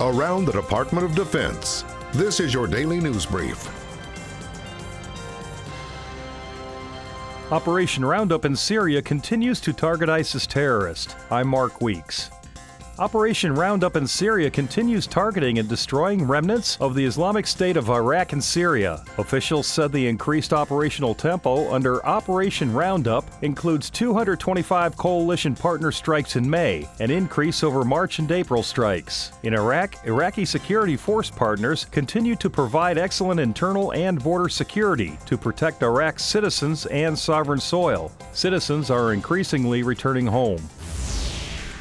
around the Department of Defense. This is your daily news brief. Operation Roundup in Syria continues to target ISIS terrorists. I'm Mark Weeks. Operation Roundup in Syria continues targeting and destroying remnants of the Islamic State of Iraq and Syria. Officials said the increased operational tempo under Operation Roundup includes 225 coalition partner strikes in May, an increase over March and April strikes. In Iraq, Iraqi security force partners continue to provide excellent internal and border security to protect Iraq's citizens and sovereign soil. Citizens are increasingly returning home.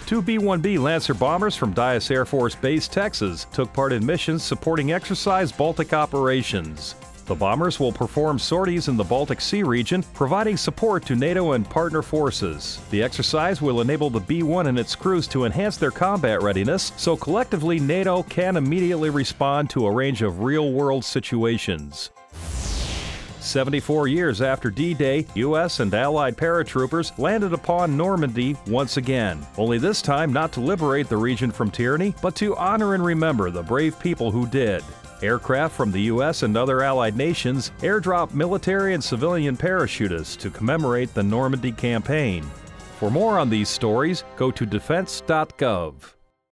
Two B 1B Lancer bombers from Dyess Air Force Base, Texas, took part in missions supporting Exercise Baltic operations. The bombers will perform sorties in the Baltic Sea region, providing support to NATO and partner forces. The exercise will enable the B 1 and its crews to enhance their combat readiness so collectively NATO can immediately respond to a range of real world situations. 74 years after D Day, U.S. and Allied paratroopers landed upon Normandy once again. Only this time not to liberate the region from tyranny, but to honor and remember the brave people who did. Aircraft from the U.S. and other Allied nations airdropped military and civilian parachutists to commemorate the Normandy campaign. For more on these stories, go to defense.gov.